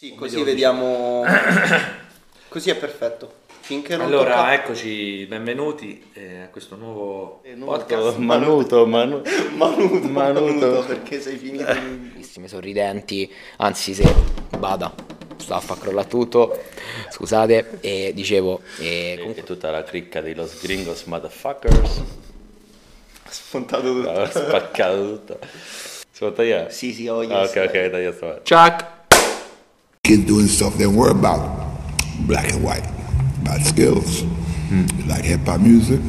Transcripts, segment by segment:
Sì, così vediamo. così è perfetto. Finché non Allora, tocca- eccoci, benvenuti eh, a questo nuovo Eh, podcast. Manuto, Manu- Manuto, Manuto. Manuto, perché sei finito in... bellissime, sorridenti, anzi se bada, sta a far crollare tutto, scusate, e dicevo, e E comunque tutta la cricca di Los Gringos Motherfuckers. spuntato tutto. Ha spaccato tutto. Si può tagliare? Sì, sì, ho Ah, ok, ok, taglia sta Chuck! Kids doing stuff they don't worry about black and white, about skills. They like hip hop music,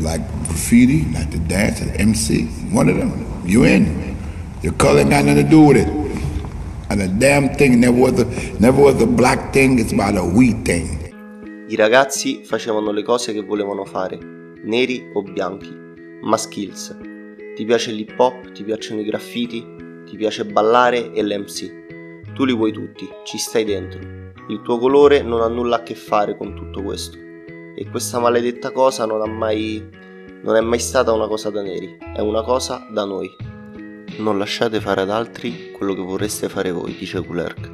like graffiti, like to dance, and MC. One of them, you in. Your color ain't got nothing to do with it. And the damn thing never was a never was a black thing. It's about a we thing. I ragazzi facevano le cose che volevano fare, neri o bianchi, ma skills. Ti piace l'hip hop, ti piacciono i graffiti, ti piace ballare e l'MC. Tu li vuoi tutti, ci stai dentro. Il tuo colore non ha nulla a che fare con tutto questo. E questa maledetta cosa non ha mai. non è mai stata una cosa da neri, è una cosa da noi. Non lasciate fare ad altri quello che vorreste fare voi, dice Kulerk.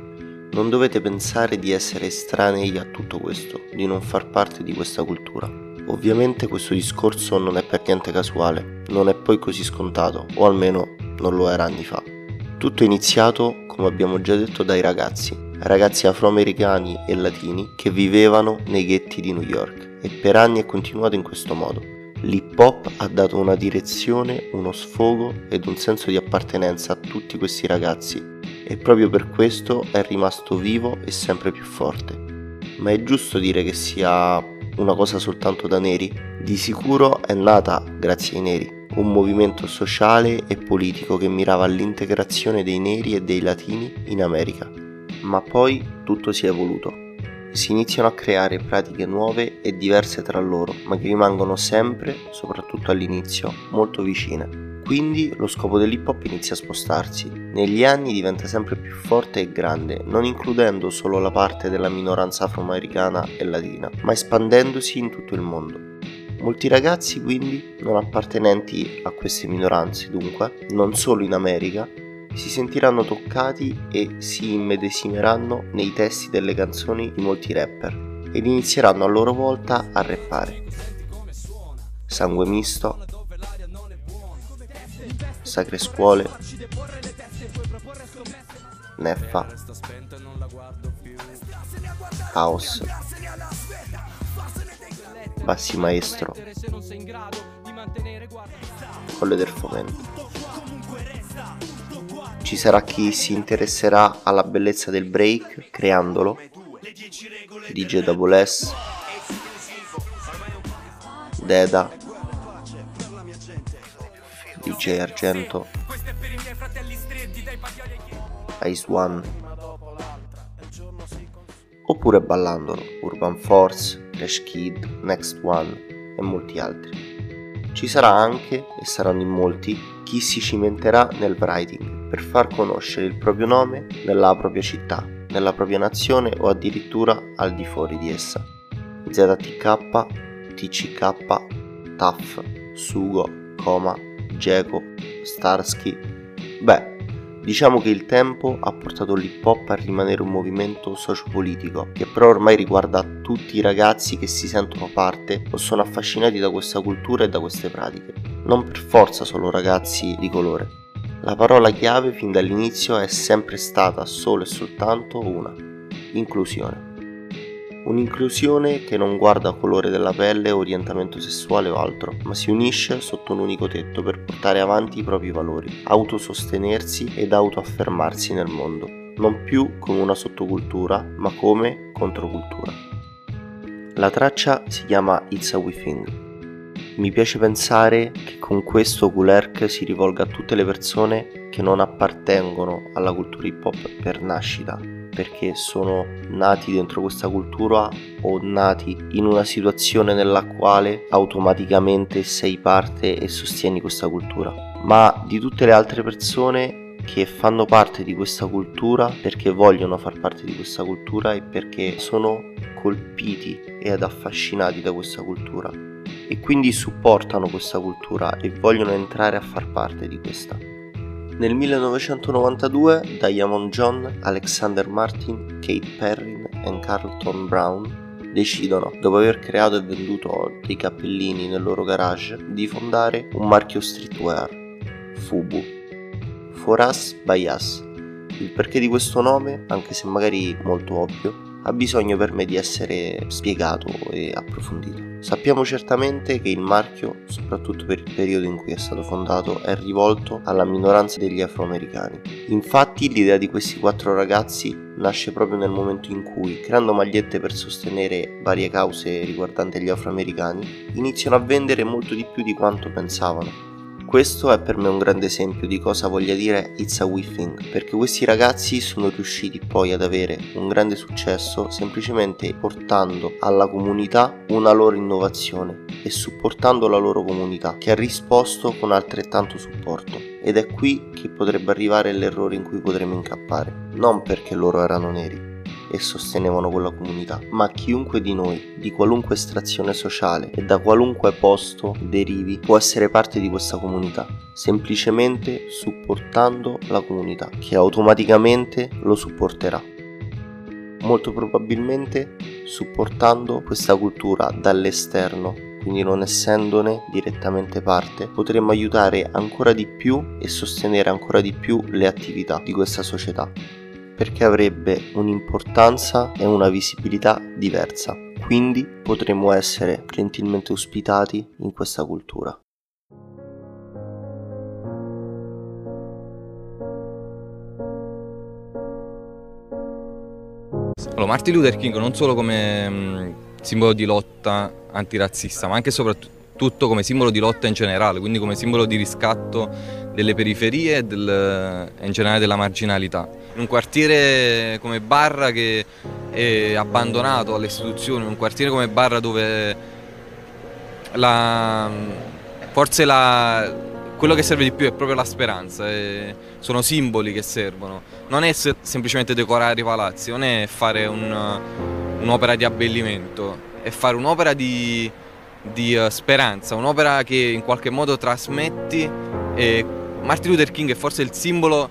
Non dovete pensare di essere estranei a tutto questo, di non far parte di questa cultura. Ovviamente questo discorso non è per niente casuale, non è poi così scontato, o almeno non lo era anni fa. Tutto è iniziato, come abbiamo già detto, dai ragazzi, ragazzi afroamericani e latini che vivevano nei ghetti di New York e per anni è continuato in questo modo. L'hip hop ha dato una direzione, uno sfogo ed un senso di appartenenza a tutti questi ragazzi e proprio per questo è rimasto vivo e sempre più forte. Ma è giusto dire che sia una cosa soltanto da neri? Di sicuro è nata grazie ai neri, un movimento sociale e politico che mirava all'integrazione dei neri e dei latini in America. Ma poi tutto si è evoluto. Si iniziano a creare pratiche nuove e diverse tra loro, ma che rimangono sempre, soprattutto all'inizio, molto vicine. Quindi lo scopo dell'hip hop inizia a spostarsi. Negli anni diventa sempre più forte e grande, non includendo solo la parte della minoranza afroamericana e latina, ma espandendosi in tutto il mondo. Molti ragazzi quindi, non appartenenti a queste minoranze dunque, non solo in America, si sentiranno toccati e si immedesimeranno nei testi delle canzoni di molti rapper ed inizieranno a loro volta a rappare. Sangue misto, Sacre Scuole, Neffa, House, Bassi Maestro, Colle del Fomento. Ci sarà chi si interesserà alla bellezza del break creandolo, DJ Double S, Deda, DJ Argento, Ice One, oppure ballandolo, Urban Force, Crash Kid, Next One e molti altri. Ci sarà anche, e saranno in molti, chi si cimenterà nel writing per far conoscere il proprio nome nella propria città, nella propria nazione o addirittura al di fuori di essa. ZTK, TCK, TAF, Sugo, Coma, Geco, Starsky. Beh, diciamo che il tempo ha portato l'hip hop a rimanere un movimento sociopolitico che però ormai riguarda tutti i ragazzi che si sentono parte o sono affascinati da questa cultura e da queste pratiche. Non per forza solo ragazzi di colore. La parola chiave fin dall'inizio è sempre stata solo e soltanto una, inclusione. Un'inclusione che non guarda colore della pelle, orientamento sessuale o altro, ma si unisce sotto un unico tetto per portare avanti i propri valori, autosostenersi ed autoaffermarsi nel mondo, non più come una sottocultura, ma come controcultura. La traccia si chiama It's a We Thing. Mi piace pensare che con questo Kulerk si rivolga a tutte le persone che non appartengono alla cultura hip hop per nascita, perché sono nati dentro questa cultura o nati in una situazione nella quale automaticamente sei parte e sostieni questa cultura, ma di tutte le altre persone che fanno parte di questa cultura perché vogliono far parte di questa cultura e perché sono colpiti ed affascinati da questa cultura e quindi supportano questa cultura e vogliono entrare a far parte di questa. Nel 1992 Diamond John, Alexander Martin, Kate Perrin e Carlton Brown decidono, dopo aver creato e venduto dei cappellini nel loro garage, di fondare un marchio streetwear, Fubu. For Us by Us. Il perché di questo nome, anche se magari molto ovvio, ha bisogno per me di essere spiegato e approfondito. Sappiamo certamente che il marchio, soprattutto per il periodo in cui è stato fondato, è rivolto alla minoranza degli afroamericani. Infatti l'idea di questi quattro ragazzi nasce proprio nel momento in cui, creando magliette per sostenere varie cause riguardanti gli afroamericani, iniziano a vendere molto di più di quanto pensavano questo è per me un grande esempio di cosa voglia dire It's a We Thing, perché questi ragazzi sono riusciti poi ad avere un grande successo semplicemente portando alla comunità una loro innovazione e supportando la loro comunità, che ha risposto con altrettanto supporto. Ed è qui che potrebbe arrivare l'errore in cui potremo incappare, non perché loro erano neri, e sostenevano quella comunità, ma chiunque di noi, di qualunque estrazione sociale e da qualunque posto derivi, può essere parte di questa comunità, semplicemente supportando la comunità, che automaticamente lo supporterà. Molto probabilmente supportando questa cultura dall'esterno quindi non essendone direttamente parte, potremmo aiutare ancora di più e sostenere ancora di più le attività di questa società perché avrebbe un'importanza e una visibilità diversa. Quindi potremmo essere gentilmente ospitati in questa cultura. Allora, Martin Luther King non solo come mm, simbolo di lotta antirazzista, ma anche e soprattutto come simbolo di lotta in generale, quindi come simbolo di riscatto delle periferie e, del, in generale della marginalità. In un quartiere come Barra che è abbandonato alle istituzioni, un quartiere come Barra dove la, forse la, quello che serve di più è proprio la speranza, sono simboli che servono, non è semplicemente decorare i palazzi, non è fare un, un'opera di abbellimento, è fare un'opera di, di uh, speranza, un'opera che in qualche modo trasmetti e Martin Luther King è forse il simbolo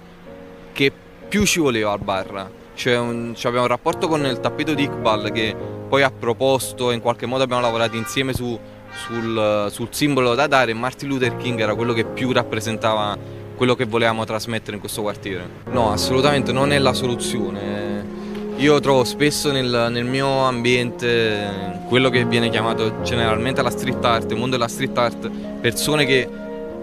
che più ci voleva al bar. Cioè un, abbiamo un rapporto con il tappeto di Iqbal che poi ha proposto e in qualche modo abbiamo lavorato insieme su, sul, sul, simbolo da dare. Martin Luther King era quello che più rappresentava quello che volevamo trasmettere in questo quartiere. No, assolutamente non è la soluzione. Io trovo spesso nel, nel mio ambiente quello che viene chiamato generalmente la street art, il mondo della street art, persone che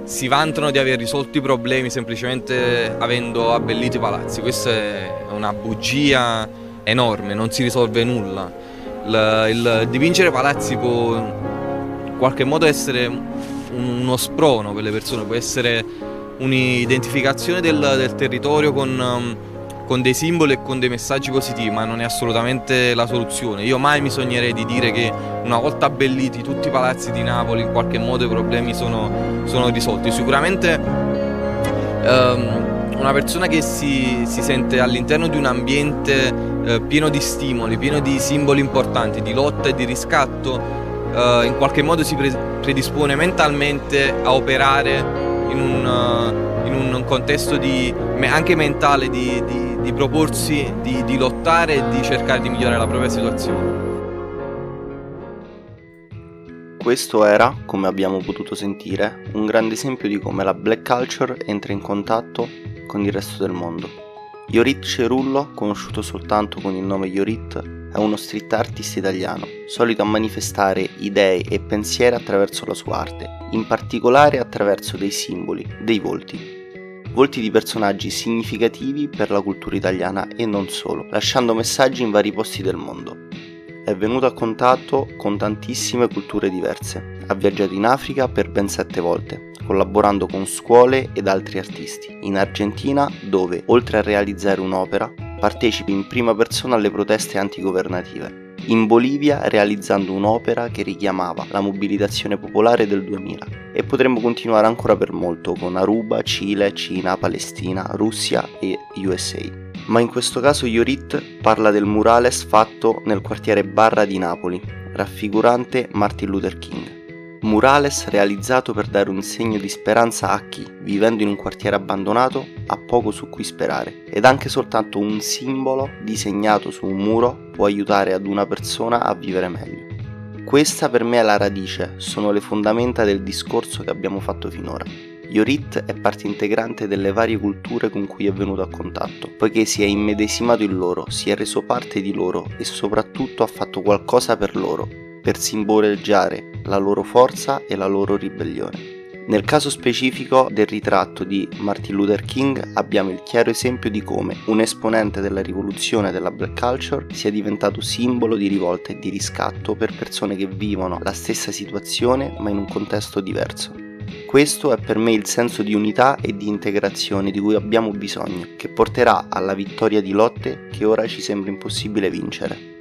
si vantano di aver risolto i problemi semplicemente avendo abbellito i palazzi. Questa è una bugia enorme, non si risolve nulla. Il, il dipingere palazzi può in qualche modo essere uno sprono per le persone, può essere un'identificazione del, del territorio con con dei simboli e con dei messaggi positivi, ma non è assolutamente la soluzione. Io mai mi sognerei di dire che una volta abbelliti tutti i palazzi di Napoli in qualche modo i problemi sono, sono risolti. Sicuramente um, una persona che si, si, sente all'interno di un ambiente uh, pieno di stimoli, pieno di simboli importanti, di lotta e di riscatto, uh, in qualche modo si predispone mentalmente a operare in un, uh, in un contesto di, anche mentale di, di di proporsi, di, lottare e di cercare di migliorare la propria situazione. Questo era, come abbiamo potuto sentire, un grande esempio di come la black culture entra in contatto con il resto del mondo. Yorit Cerullo, conosciuto soltanto con il nome Yorit, è uno street artist italiano, solito a manifestare idee e pensieri attraverso la sua arte, in particolare attraverso dei simboli, dei volti volti di personaggi significativi per la cultura italiana e non solo, lasciando messaggi in vari posti del mondo. È venuto a contatto con tantissime culture diverse, ha viaggiato in Africa per ben sette volte, collaborando con scuole ed altri artisti, in Argentina dove, oltre a realizzare un'opera, partecipa in prima persona alle proteste antigovernative in Bolivia realizzando un'opera che richiamava la mobilitazione popolare del 2000 e potremmo continuare ancora per molto con Aruba, Cile, Cina, Palestina, Russia e USA. Ma in questo caso Yorit parla del murales fatto nel quartiere Barra di Napoli, raffigurante Martin Luther King. Murales realizzato per dare un segno di speranza a chi, vivendo in un quartiere abbandonato, ha poco su cui sperare. Ed anche soltanto un simbolo disegnato su un muro può aiutare ad una persona a vivere meglio. Questa per me è la radice, sono le fondamenta del discorso che abbiamo fatto finora. Yorit è parte integrante delle varie culture con cui è venuto a contatto, poiché si è immedesimato in loro, si è reso parte di loro e soprattutto ha fatto qualcosa per loro, per simboleggiare la loro forza e la loro ribellione. Nel caso specifico del ritratto di Martin Luther King abbiamo il chiaro esempio di come un esponente della rivoluzione della black culture sia diventato simbolo di rivolta e di riscatto per persone che vivono la stessa situazione ma in un contesto diverso. Questo è per me il senso di unità e di integrazione di cui abbiamo bisogno, che porterà alla vittoria di lotte che ora ci sembra impossibile vincere.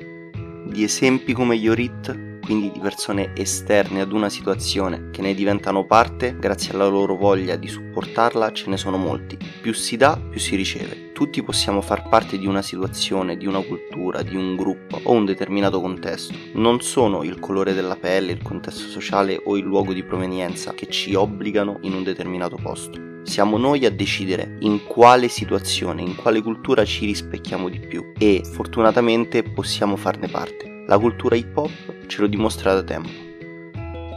Di esempi come Yorit quindi di persone esterne ad una situazione che ne diventano parte grazie alla loro voglia di supportarla ce ne sono molti. Più si dà, più si riceve. Tutti possiamo far parte di una situazione, di una cultura, di un gruppo o un determinato contesto. Non sono il colore della pelle, il contesto sociale o il luogo di provenienza che ci obbligano in un determinato posto. Siamo noi a decidere in quale situazione, in quale cultura ci rispecchiamo di più e fortunatamente possiamo farne parte. La cultura hip hop ce lo dimostra da tempo.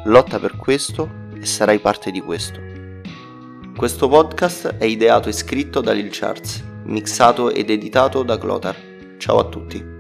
Lotta per questo e sarai parte di questo. Questo podcast è ideato e scritto da Lil Charles, mixato ed editato da Clotar. Ciao a tutti.